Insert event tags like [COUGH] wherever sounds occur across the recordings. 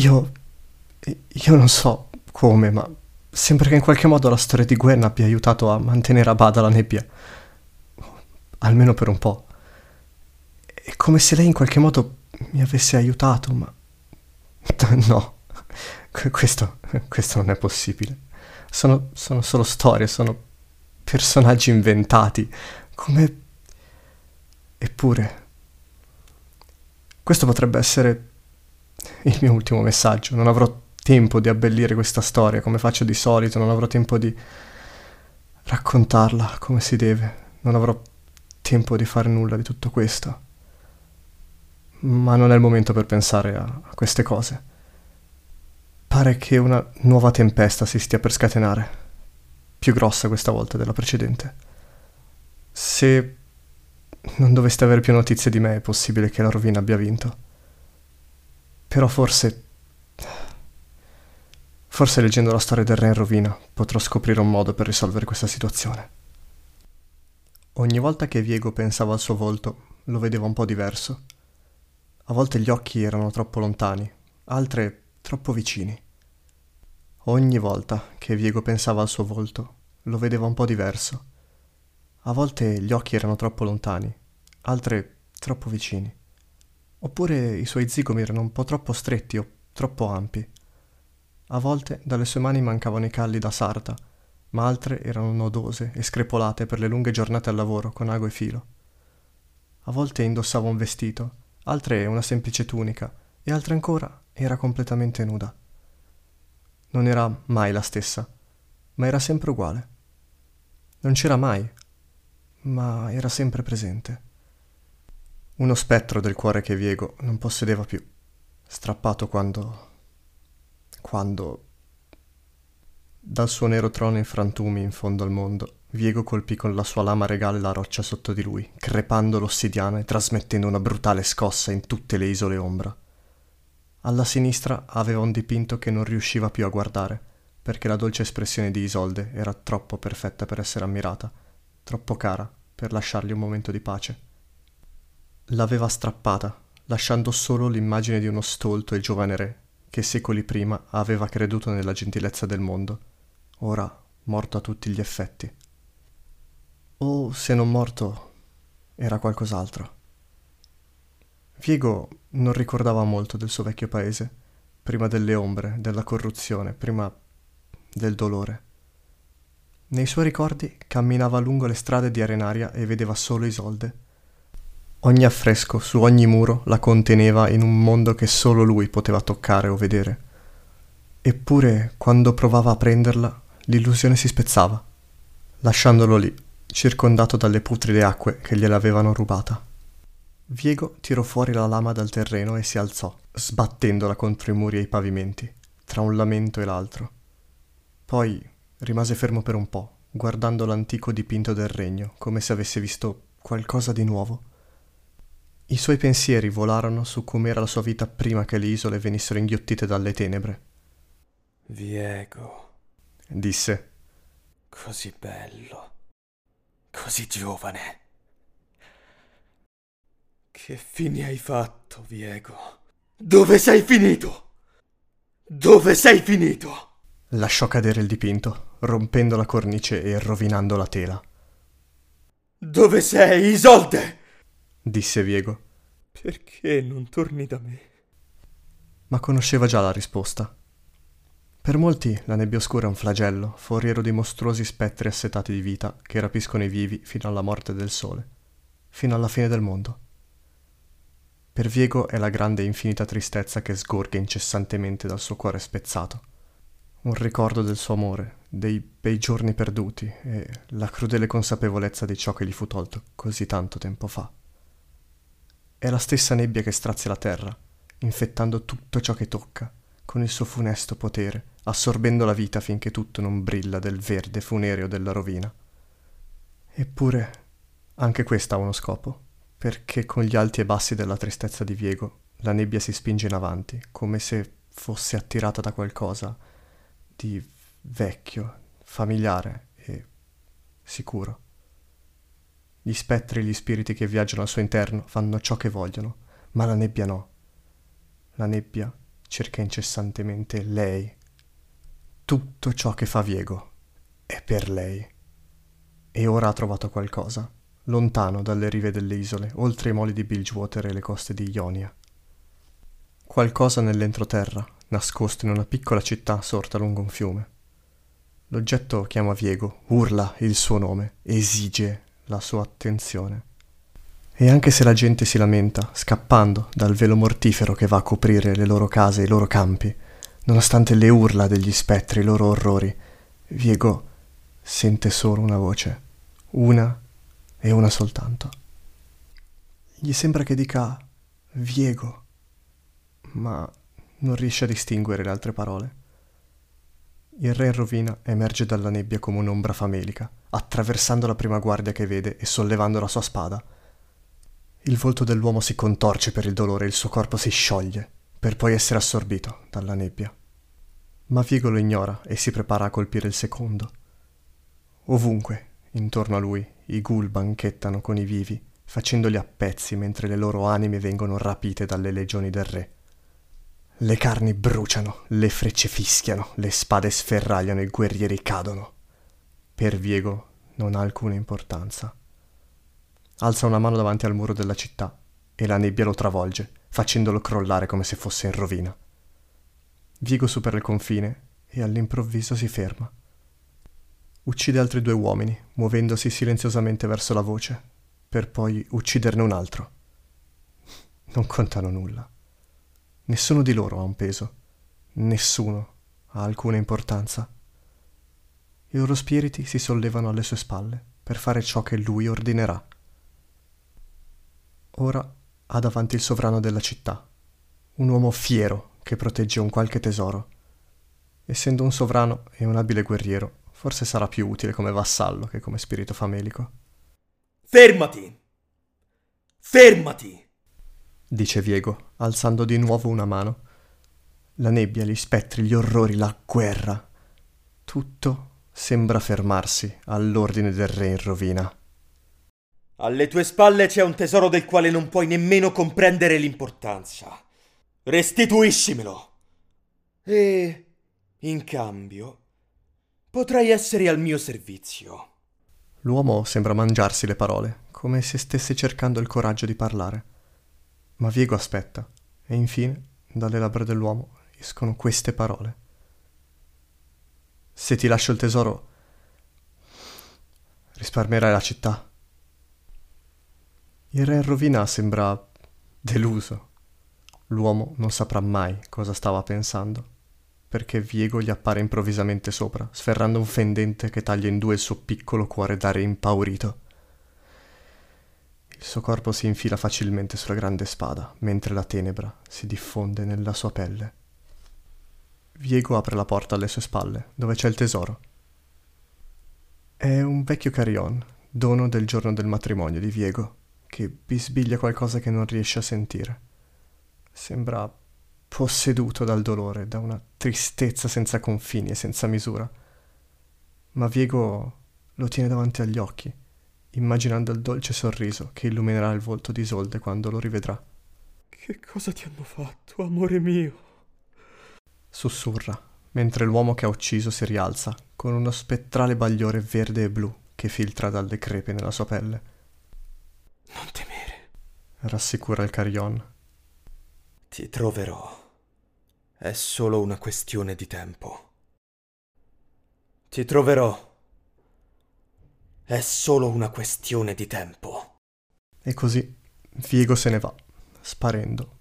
Io... io non so come, ma sembra che in qualche modo la storia di Gwen abbia aiutato a mantenere a bada la nebbia. Almeno per un po'. È come se lei in qualche modo mi avesse aiutato, ma... [LAUGHS] No, questo, questo non è possibile. Sono, sono solo storie, sono personaggi inventati. Come... Eppure... Questo potrebbe essere il mio ultimo messaggio. Non avrò tempo di abbellire questa storia come faccio di solito, non avrò tempo di raccontarla come si deve, non avrò tempo di fare nulla di tutto questo. Ma non è il momento per pensare a, queste cose. Pare che una nuova tempesta si stia per scatenare, più grossa questa volta della precedente. Se non doveste avere più notizie di me è possibile che la rovina abbia vinto. Però forse... Forse leggendo la storia del re in rovina potrò scoprire un modo per risolvere questa situazione. Ogni volta che Viego pensava al suo volto, lo vedeva un po' diverso. A volte gli occhi erano troppo lontani, altre troppo vicini. Ogni volta che Viego pensava al suo volto, lo vedeva un po' diverso. A volte gli occhi erano troppo lontani, altre troppo vicini. Oppure i suoi zigomi erano un po' troppo stretti o troppo ampi. A volte dalle sue mani mancavano i calli da sarta, ma altre erano nodose e screpolate per le lunghe giornate al lavoro con ago e filo. A volte indossava un vestito, altre una semplice tunica e altre ancora era completamente nuda. Non era mai la stessa, ma era sempre uguale. Non c'era mai, ma era sempre presente. Uno spettro del cuore che Viego non possedeva più, strappato quando... quando... Dal suo nero trono in frantumi in fondo al mondo, Viego colpì con la sua lama regale la roccia sotto di lui, crepando l'ossidiana e trasmettendo una brutale scossa in tutte le isole ombra. Alla sinistra aveva un dipinto che non riusciva più a guardare, perché la dolce espressione di Isolde era troppo perfetta per essere ammirata, troppo cara per lasciargli un momento di pace. L'aveva strappata, lasciando solo l'immagine di uno stolto e giovane re, che secoli prima aveva creduto nella gentilezza del mondo, ora morto a tutti gli effetti. O se non morto, era qualcos'altro. Viego non ricordava molto del suo vecchio paese, prima delle ombre, della corruzione, prima del dolore. Nei suoi ricordi camminava lungo le strade di Arenaria e vedeva solo Isolde Ogni affresco su ogni muro la conteneva in un mondo che solo lui poteva toccare o vedere. Eppure, quando provava a prenderla, l'illusione si spezzava, lasciandolo lì, circondato dalle putride acque che gliel'avevano rubata. Viego tirò fuori la lama dal terreno e si alzò, sbattendola contro i muri e i pavimenti, tra un lamento e l'altro. Poi rimase fermo per un po', guardando l'antico dipinto del regno, come se avesse visto qualcosa di nuovo. I suoi pensieri volarono su com'era la sua vita prima che le isole venissero inghiottite dalle tenebre. Viego, disse. Così bello, così giovane. Che fine hai fatto, Viego? Dove sei finito? Dove sei finito? Lasciò cadere il dipinto, rompendo la cornice e rovinando la tela. Dove sei, Isolde? Disse Viego. Perché non torni da me? Ma conosceva già la risposta. Per molti la nebbia oscura è un flagello, foriero di mostruosi spettri assetati di vita che rapiscono i vivi fino alla morte del sole, fino alla fine del mondo. Per Viego è la grande e infinita tristezza che sgorga incessantemente dal suo cuore spezzato. Un ricordo del suo amore, dei bei giorni perduti e la crudele consapevolezza di ciò che gli fu tolto così tanto tempo fa. È la stessa nebbia che strazia la terra, infettando tutto ciò che tocca, con il suo funesto potere, assorbendo la vita finché tutto non brilla del verde funereo della rovina. Eppure anche questa ha uno scopo, perché con gli alti e bassi della tristezza di Viego la nebbia si spinge in avanti, come se fosse attirata da qualcosa di vecchio, familiare e sicuro. Gli spettri e gli spiriti che viaggiano al suo interno fanno ciò che vogliono, ma la nebbia no. La nebbia cerca incessantemente lei. Tutto ciò che fa Viego è per lei. E ora ha trovato qualcosa, lontano dalle rive delle isole, oltre i moli di Bilgewater e le coste di Ionia. Qualcosa nell'entroterra, nascosto in una piccola città sorta lungo un fiume. L'oggetto chiama Viego, urla il suo nome, esige la sua attenzione. E anche se la gente si lamenta, scappando dal velo mortifero che va a coprire le loro case e i loro campi, nonostante le urla degli spettri, i loro orrori, Viego sente solo una voce, una e una soltanto. Gli sembra che dica Viego, ma non riesce a distinguere le altre parole. Il re in rovina emerge dalla nebbia come un'ombra famelica, attraversando la prima guardia che vede e sollevando la sua spada il volto dell'uomo si contorce per il dolore e il suo corpo si scioglie, per poi essere assorbito dalla nebbia. Ma Vigo lo ignora e si prepara a colpire il secondo. Ovunque, intorno a lui, i ghoul banchettano con i vivi, facendoli a pezzi mentre le loro anime vengono rapite dalle legioni del re. Le carni bruciano, le frecce fischiano, le spade sferragliano i guerrieri cadono. Per Viego non ha alcuna importanza. Alza una mano davanti al muro della città e la nebbia lo travolge, facendolo crollare come se fosse in rovina. Vigo supera il confine e all'improvviso si ferma. Uccide altri due uomini, muovendosi silenziosamente verso la voce, per poi ucciderne un altro. Non contano nulla. Nessuno di loro ha un peso. Nessuno ha alcuna importanza. I loro spiriti si sollevano alle sue spalle per fare ciò che lui ordinerà. Ora ha davanti il sovrano della città, un uomo fiero che protegge un qualche tesoro. Essendo un sovrano e un abile guerriero, forse sarà più utile come vassallo che come spirito famelico. Fermati! Fermati! Dice Viego, alzando di nuovo una mano. La nebbia, gli spettri, gli orrori, la guerra. Tutto sembra fermarsi all'ordine del re in rovina. Alle tue spalle c'è un tesoro del quale non puoi nemmeno comprendere l'importanza. Restituiscimelo. E, in cambio, potrai essere al mio servizio. L'uomo sembra mangiarsi le parole, come se stesse cercando il coraggio di parlare. Ma Viego aspetta, e infine, dalle labbra dell'uomo, escono queste parole. Se ti lascio il tesoro, risparmierai la città. Il re in rovina sembra deluso. L'uomo non saprà mai cosa stava pensando, perché Viego gli appare improvvisamente sopra, sferrando un fendente che taglia in due il suo piccolo cuore d'aria impaurito. Il suo corpo si infila facilmente sulla grande spada, mentre la tenebra si diffonde nella sua pelle. Viego apre la porta alle sue spalle, dove c'è il tesoro. È un vecchio carillon, dono del giorno del matrimonio di Viego che bisbiglia qualcosa che non riesce a sentire. Sembra posseduto dal dolore, da una tristezza senza confini e senza misura. Ma Viego lo tiene davanti agli occhi, immaginando il dolce sorriso che illuminerà il volto di Isolde quando lo rivedrà. Che cosa ti hanno fatto, amore mio? Sussurra, mentre l'uomo che ha ucciso si rialza, con uno spettrale bagliore verde e blu che filtra dalle crepe nella sua pelle. Non temere, rassicura il Carion. Ti troverò. È solo una questione di tempo. Ti troverò. È solo una questione di tempo. E così Viego se ne va, sparendo,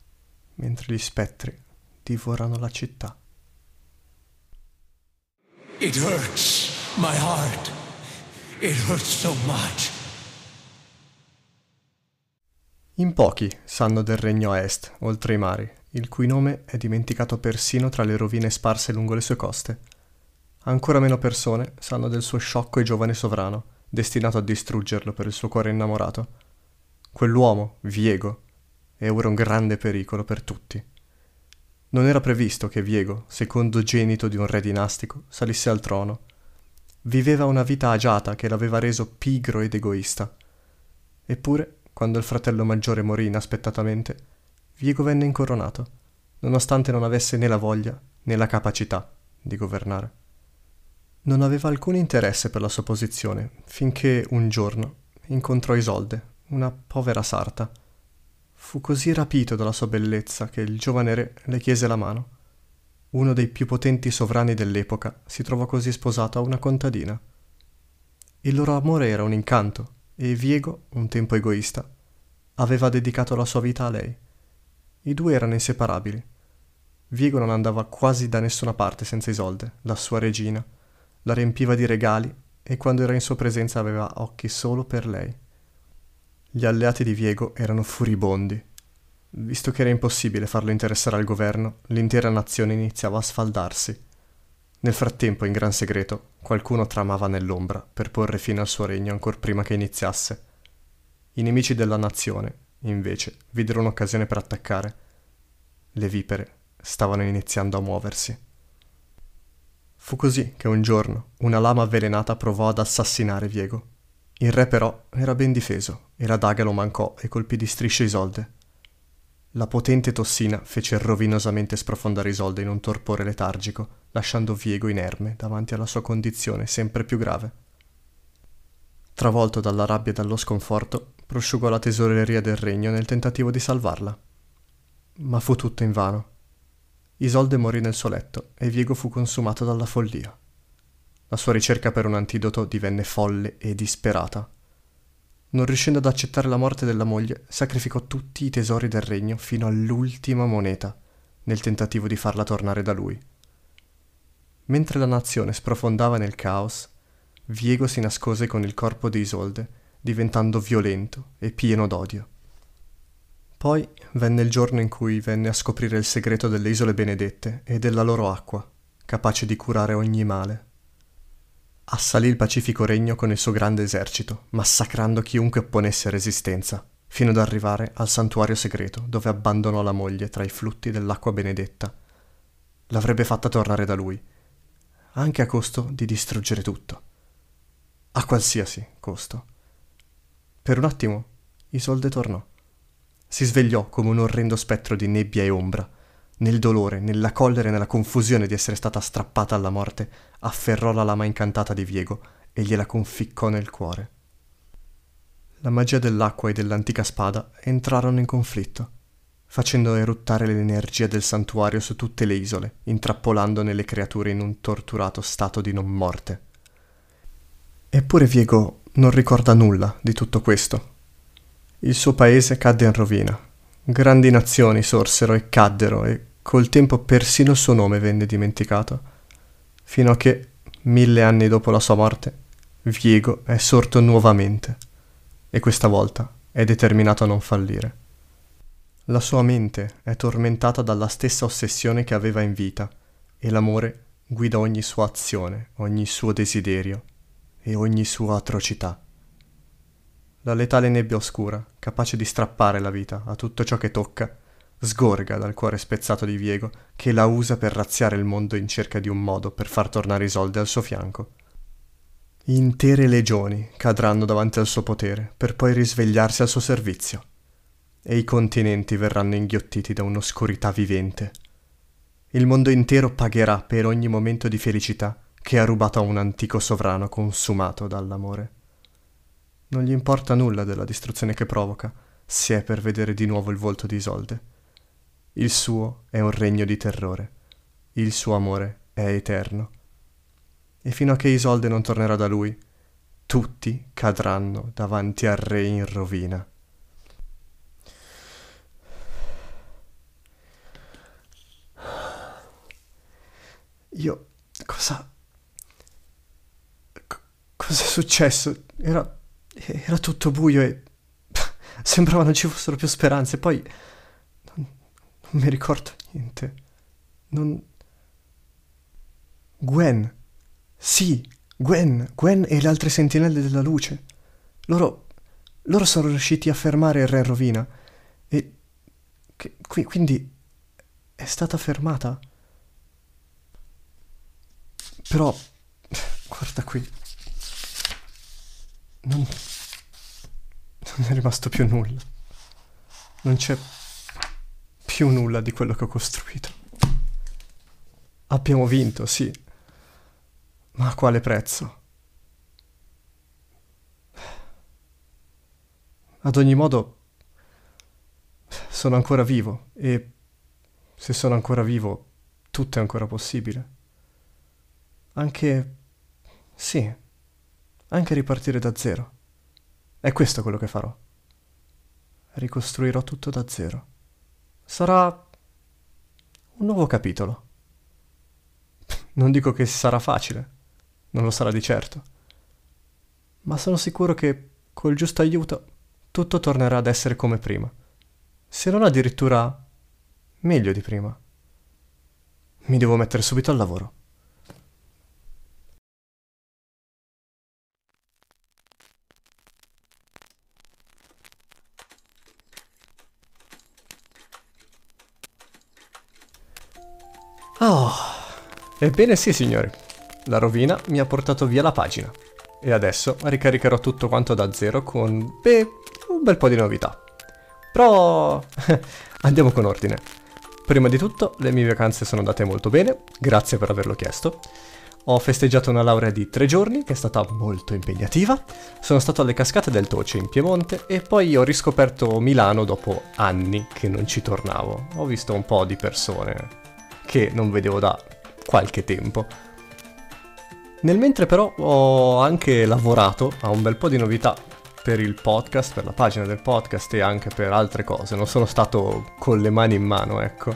mentre gli spettri divorano la città. It hurts my heart. It hurts so much. In pochi sanno del regno a est, oltre i mari, il cui nome è dimenticato persino tra le rovine sparse lungo le sue coste. Ancora meno persone sanno del suo sciocco e giovane sovrano, destinato a distruggerlo per il suo cuore innamorato. Quell'uomo, Viego, è ora un grande pericolo per tutti. Non era previsto che Viego, secondogenito di un re dinastico, salisse al trono. Viveva una vita agiata che l'aveva reso pigro ed egoista. Eppure quando il fratello maggiore morì inaspettatamente, Viego venne incoronato, nonostante non avesse né la voglia né la capacità di governare. Non aveva alcun interesse per la sua posizione, finché un giorno incontrò Isolde, una povera sarta. Fu così rapito dalla sua bellezza che il giovane re le chiese la mano. Uno dei più potenti sovrani dell'epoca si trovò così sposato a una contadina. Il loro amore era un incanto e Viego, un tempo egoista, aveva dedicato la sua vita a lei. I due erano inseparabili. Viego non andava quasi da nessuna parte senza Isolde, la sua regina. La riempiva di regali e quando era in sua presenza aveva occhi solo per lei. Gli alleati di Viego erano furibondi. Visto che era impossibile farlo interessare al governo, l'intera nazione iniziava a sfaldarsi. Nel frattempo, in gran segreto, qualcuno tramava nell'ombra per porre fine al suo regno ancor prima che iniziasse. I nemici della nazione, invece, videro un'occasione per attaccare. Le vipere stavano iniziando a muoversi. Fu così che un giorno una lama avvelenata provò ad assassinare Viego. Il re però era ben difeso e la daga lo mancò e colpì di strisce Isolde. La potente tossina fece rovinosamente sprofondare Isolde in un torpore letargico, lasciando Viego inerme davanti alla sua condizione sempre più grave. Travolto dalla rabbia e dallo sconforto, prosciugò la tesoreria del regno nel tentativo di salvarla. Ma fu tutto invano. Isolde morì nel suo letto e Viego fu consumato dalla follia. La sua ricerca per un antidoto divenne folle e disperata. Non riuscendo ad accettare la morte della moglie, sacrificò tutti i tesori del regno fino all'ultima moneta, nel tentativo di farla tornare da lui. Mentre la nazione sprofondava nel caos, Viego si nascose con il corpo di Isolde, diventando violento e pieno d'odio. Poi venne il giorno in cui venne a scoprire il segreto delle isole benedette e della loro acqua, capace di curare ogni male. Assalì il pacifico regno con il suo grande esercito, massacrando chiunque opponesse resistenza, fino ad arrivare al santuario segreto dove abbandonò la moglie tra i flutti dell'acqua benedetta. L'avrebbe fatta tornare da lui, anche a costo di distruggere tutto. A qualsiasi costo. Per un attimo Isolde tornò si svegliò come un orrendo spettro di nebbia e ombra. Nel dolore, nella collera e nella confusione di essere stata strappata alla morte, afferrò la lama incantata di Viego e gliela conficcò nel cuore. La magia dell'acqua e dell'antica spada entrarono in conflitto, facendo eruttare l'energia del santuario su tutte le isole, intrappolando nelle creature in un torturato stato di non morte. Eppure Viego non ricorda nulla di tutto questo il suo paese cadde in rovina. Grandi nazioni sorsero e caddero e col tempo persino il suo nome venne dimenticato, fino a che, mille anni dopo la sua morte, Viego è sorto nuovamente e questa volta è determinato a non fallire. La sua mente è tormentata dalla stessa ossessione che aveva in vita e l'amore guida ogni sua azione, ogni suo desiderio e ogni sua atrocità. La letale nebbia oscura, capace di strappare la vita a tutto ciò che tocca, sgorga dal cuore spezzato di Viego, che la usa per razziare il mondo in cerca di un modo per far tornare Isolde al suo fianco. Intere legioni cadranno davanti al suo potere, per poi risvegliarsi al suo servizio, e i continenti verranno inghiottiti da un'oscurità vivente. Il mondo intero pagherà per ogni momento di felicità che ha rubato a un antico sovrano consumato dall'amore. Non gli importa nulla della distruzione che provoca, se è per vedere di nuovo il volto di Isolde. Il suo è un regno di terrore, il suo amore è eterno. E fino a che Isolde non tornerà da lui, tutti cadranno davanti al re in rovina. Io... cosa... C- cos'è successo? Era era tutto buio e [LAUGHS] sembrava non ci fossero più speranze. Poi non, non mi ricordo niente. Non... Gwen. Sì, Gwen, Gwen e le altre sentinelle della luce. Loro... loro sono riusciti a fermare il re rovina. E... Che, qui, quindi... è stata fermata? Però... [LAUGHS] guarda qui. Non, non è rimasto più nulla. Non c'è più nulla di quello che ho costruito. Abbiamo vinto, sì. Ma a quale prezzo? Ad ogni modo, sono ancora vivo e se sono ancora vivo, tutto è ancora possibile. Anche... sì, anche ripartire da zero. È questo quello che farò. Ricostruirò tutto da zero. Sarà un nuovo capitolo. Non dico che sarà facile, non lo sarà di certo, ma sono sicuro che col giusto aiuto tutto tornerà ad essere come prima, se non addirittura meglio di prima. Mi devo mettere subito al lavoro. Oh, ebbene sì signori, la rovina mi ha portato via la pagina e adesso ricaricherò tutto quanto da zero con, beh, un bel po' di novità. Però [LAUGHS] andiamo con ordine. Prima di tutto, le mie vacanze sono andate molto bene, grazie per averlo chiesto. Ho festeggiato una laurea di tre giorni, che è stata molto impegnativa. Sono stato alle cascate del Toce in Piemonte e poi ho riscoperto Milano dopo anni che non ci tornavo. Ho visto un po' di persone che non vedevo da qualche tempo. Nel mentre però ho anche lavorato a un bel po' di novità per il podcast, per la pagina del podcast e anche per altre cose, non sono stato con le mani in mano, ecco.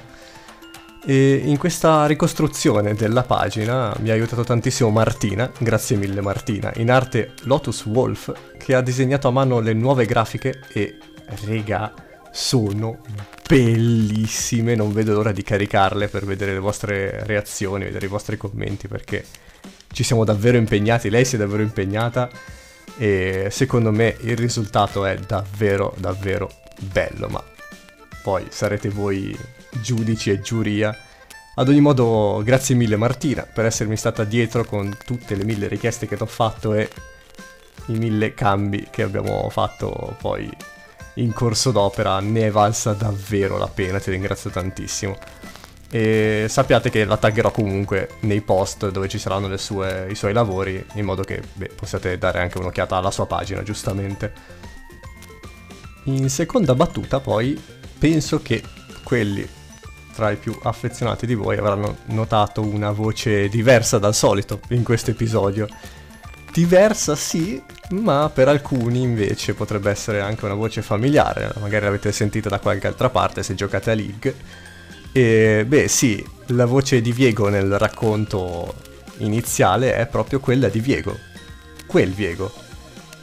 E in questa ricostruzione della pagina mi ha aiutato tantissimo Martina, grazie mille Martina, in arte Lotus Wolf, che ha disegnato a mano le nuove grafiche e, rega, sono bellissime, non vedo l'ora di caricarle per vedere le vostre reazioni, vedere i vostri commenti perché ci siamo davvero impegnati, lei si è davvero impegnata e secondo me il risultato è davvero davvero bello, ma poi sarete voi giudici e giuria. Ad ogni modo, grazie mille Martina per essermi stata dietro con tutte le mille richieste che ti ho fatto e i mille cambi che abbiamo fatto poi in corso d'opera ne è valsa davvero la pena, ti ringrazio tantissimo. E sappiate che la taggerò comunque nei post dove ci saranno sue, i suoi lavori, in modo che beh, possiate dare anche un'occhiata alla sua pagina, giustamente. In seconda battuta, poi, penso che quelli tra i più affezionati di voi avranno notato una voce diversa dal solito in questo episodio. Diversa sì, ma per alcuni invece potrebbe essere anche una voce familiare, magari l'avete sentita da qualche altra parte se giocate a League. E beh sì, la voce di Viego nel racconto iniziale è proprio quella di Viego, quel Viego.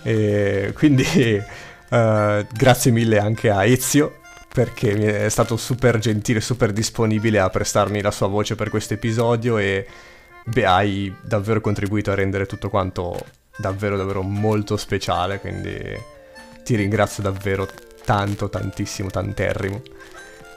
E quindi uh, [LAUGHS] grazie mille anche a Ezio perché è stato super gentile, super disponibile a prestarmi la sua voce per questo episodio e beh hai davvero contribuito a rendere tutto quanto davvero davvero molto speciale, quindi ti ringrazio davvero tanto, tantissimo, tanterrimo.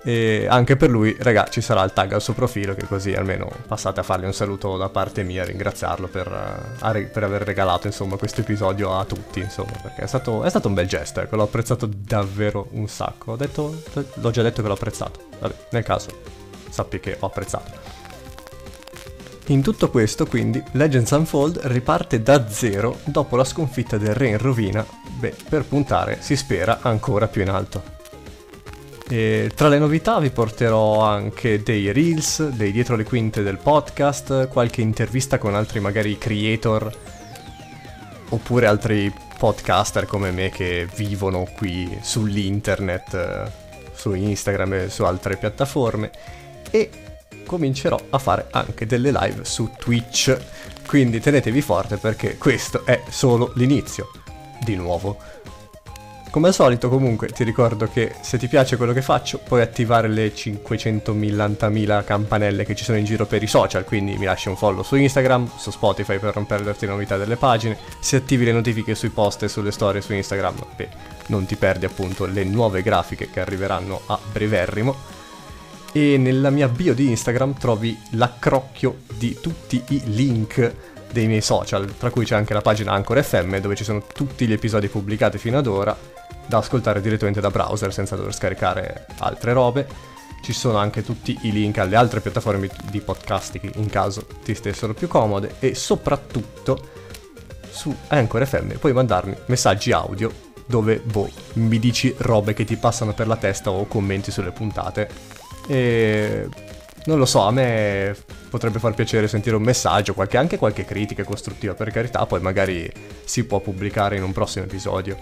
E anche per lui, raga, ci sarà il tag al suo profilo, che così almeno passate a fargli un saluto da parte mia, ringraziarlo per, uh, per aver regalato, insomma, questo episodio a tutti, insomma, perché è stato, è stato un bel gesto, ecco, l'ho apprezzato davvero un sacco. Ho detto, l'ho già detto che l'ho apprezzato. Vabbè, nel caso, sappi che ho apprezzato. In tutto questo, quindi, Legends Unfold riparte da zero dopo la sconfitta del re in rovina, beh, per puntare, si spera, ancora più in alto. E tra le novità vi porterò anche dei reels, dei dietro le quinte del podcast, qualche intervista con altri magari creator, oppure altri podcaster come me che vivono qui sull'internet, su Instagram e su altre piattaforme. E comincerò a fare anche delle live su Twitch. Quindi tenetevi forte perché questo è solo l'inizio. Di nuovo. Come al solito comunque ti ricordo che se ti piace quello che faccio puoi attivare le 500.000 campanelle che ci sono in giro per i social, quindi mi lasci un follow su Instagram, su Spotify per non perderti le novità delle pagine, se attivi le notifiche sui post e sulle storie su Instagram, beh, non ti perdi appunto le nuove grafiche che arriveranno a breverrimo e nella mia bio di Instagram trovi l'accrocchio di tutti i link dei miei social, tra cui c'è anche la pagina Anchor FM dove ci sono tutti gli episodi pubblicati fino ad ora da ascoltare direttamente da browser senza dover scaricare altre robe. Ci sono anche tutti i link alle altre piattaforme di podcasting in caso ti stessero più comode. E soprattutto su Anchor FM puoi mandarmi messaggi audio dove boh, mi dici robe che ti passano per la testa o commenti sulle puntate e non lo so, a me potrebbe far piacere sentire un messaggio, qualche, anche qualche critica costruttiva per carità, poi magari si può pubblicare in un prossimo episodio.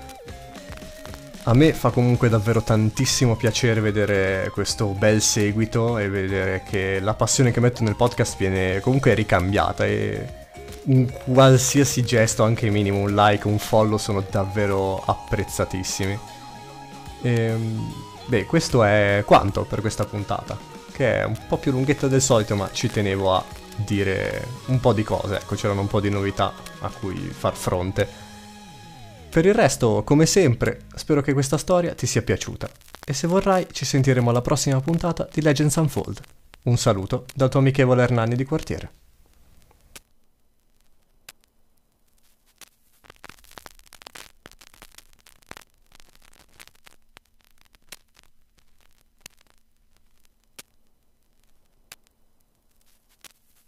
A me fa comunque davvero tantissimo piacere vedere questo bel seguito e vedere che la passione che metto nel podcast viene comunque ricambiata e un qualsiasi gesto, anche minimo, un like, un follow sono davvero apprezzatissimi. Ehm, beh, questo è quanto per questa puntata, che è un po' più lunghetta del solito, ma ci tenevo a dire un po' di cose, ecco, c'erano un po' di novità a cui far fronte. Per il resto, come sempre, spero che questa storia ti sia piaciuta e se vorrai ci sentiremo alla prossima puntata di Legends Unfold. Un saluto dal tuo amichevole Hernani di quartiere.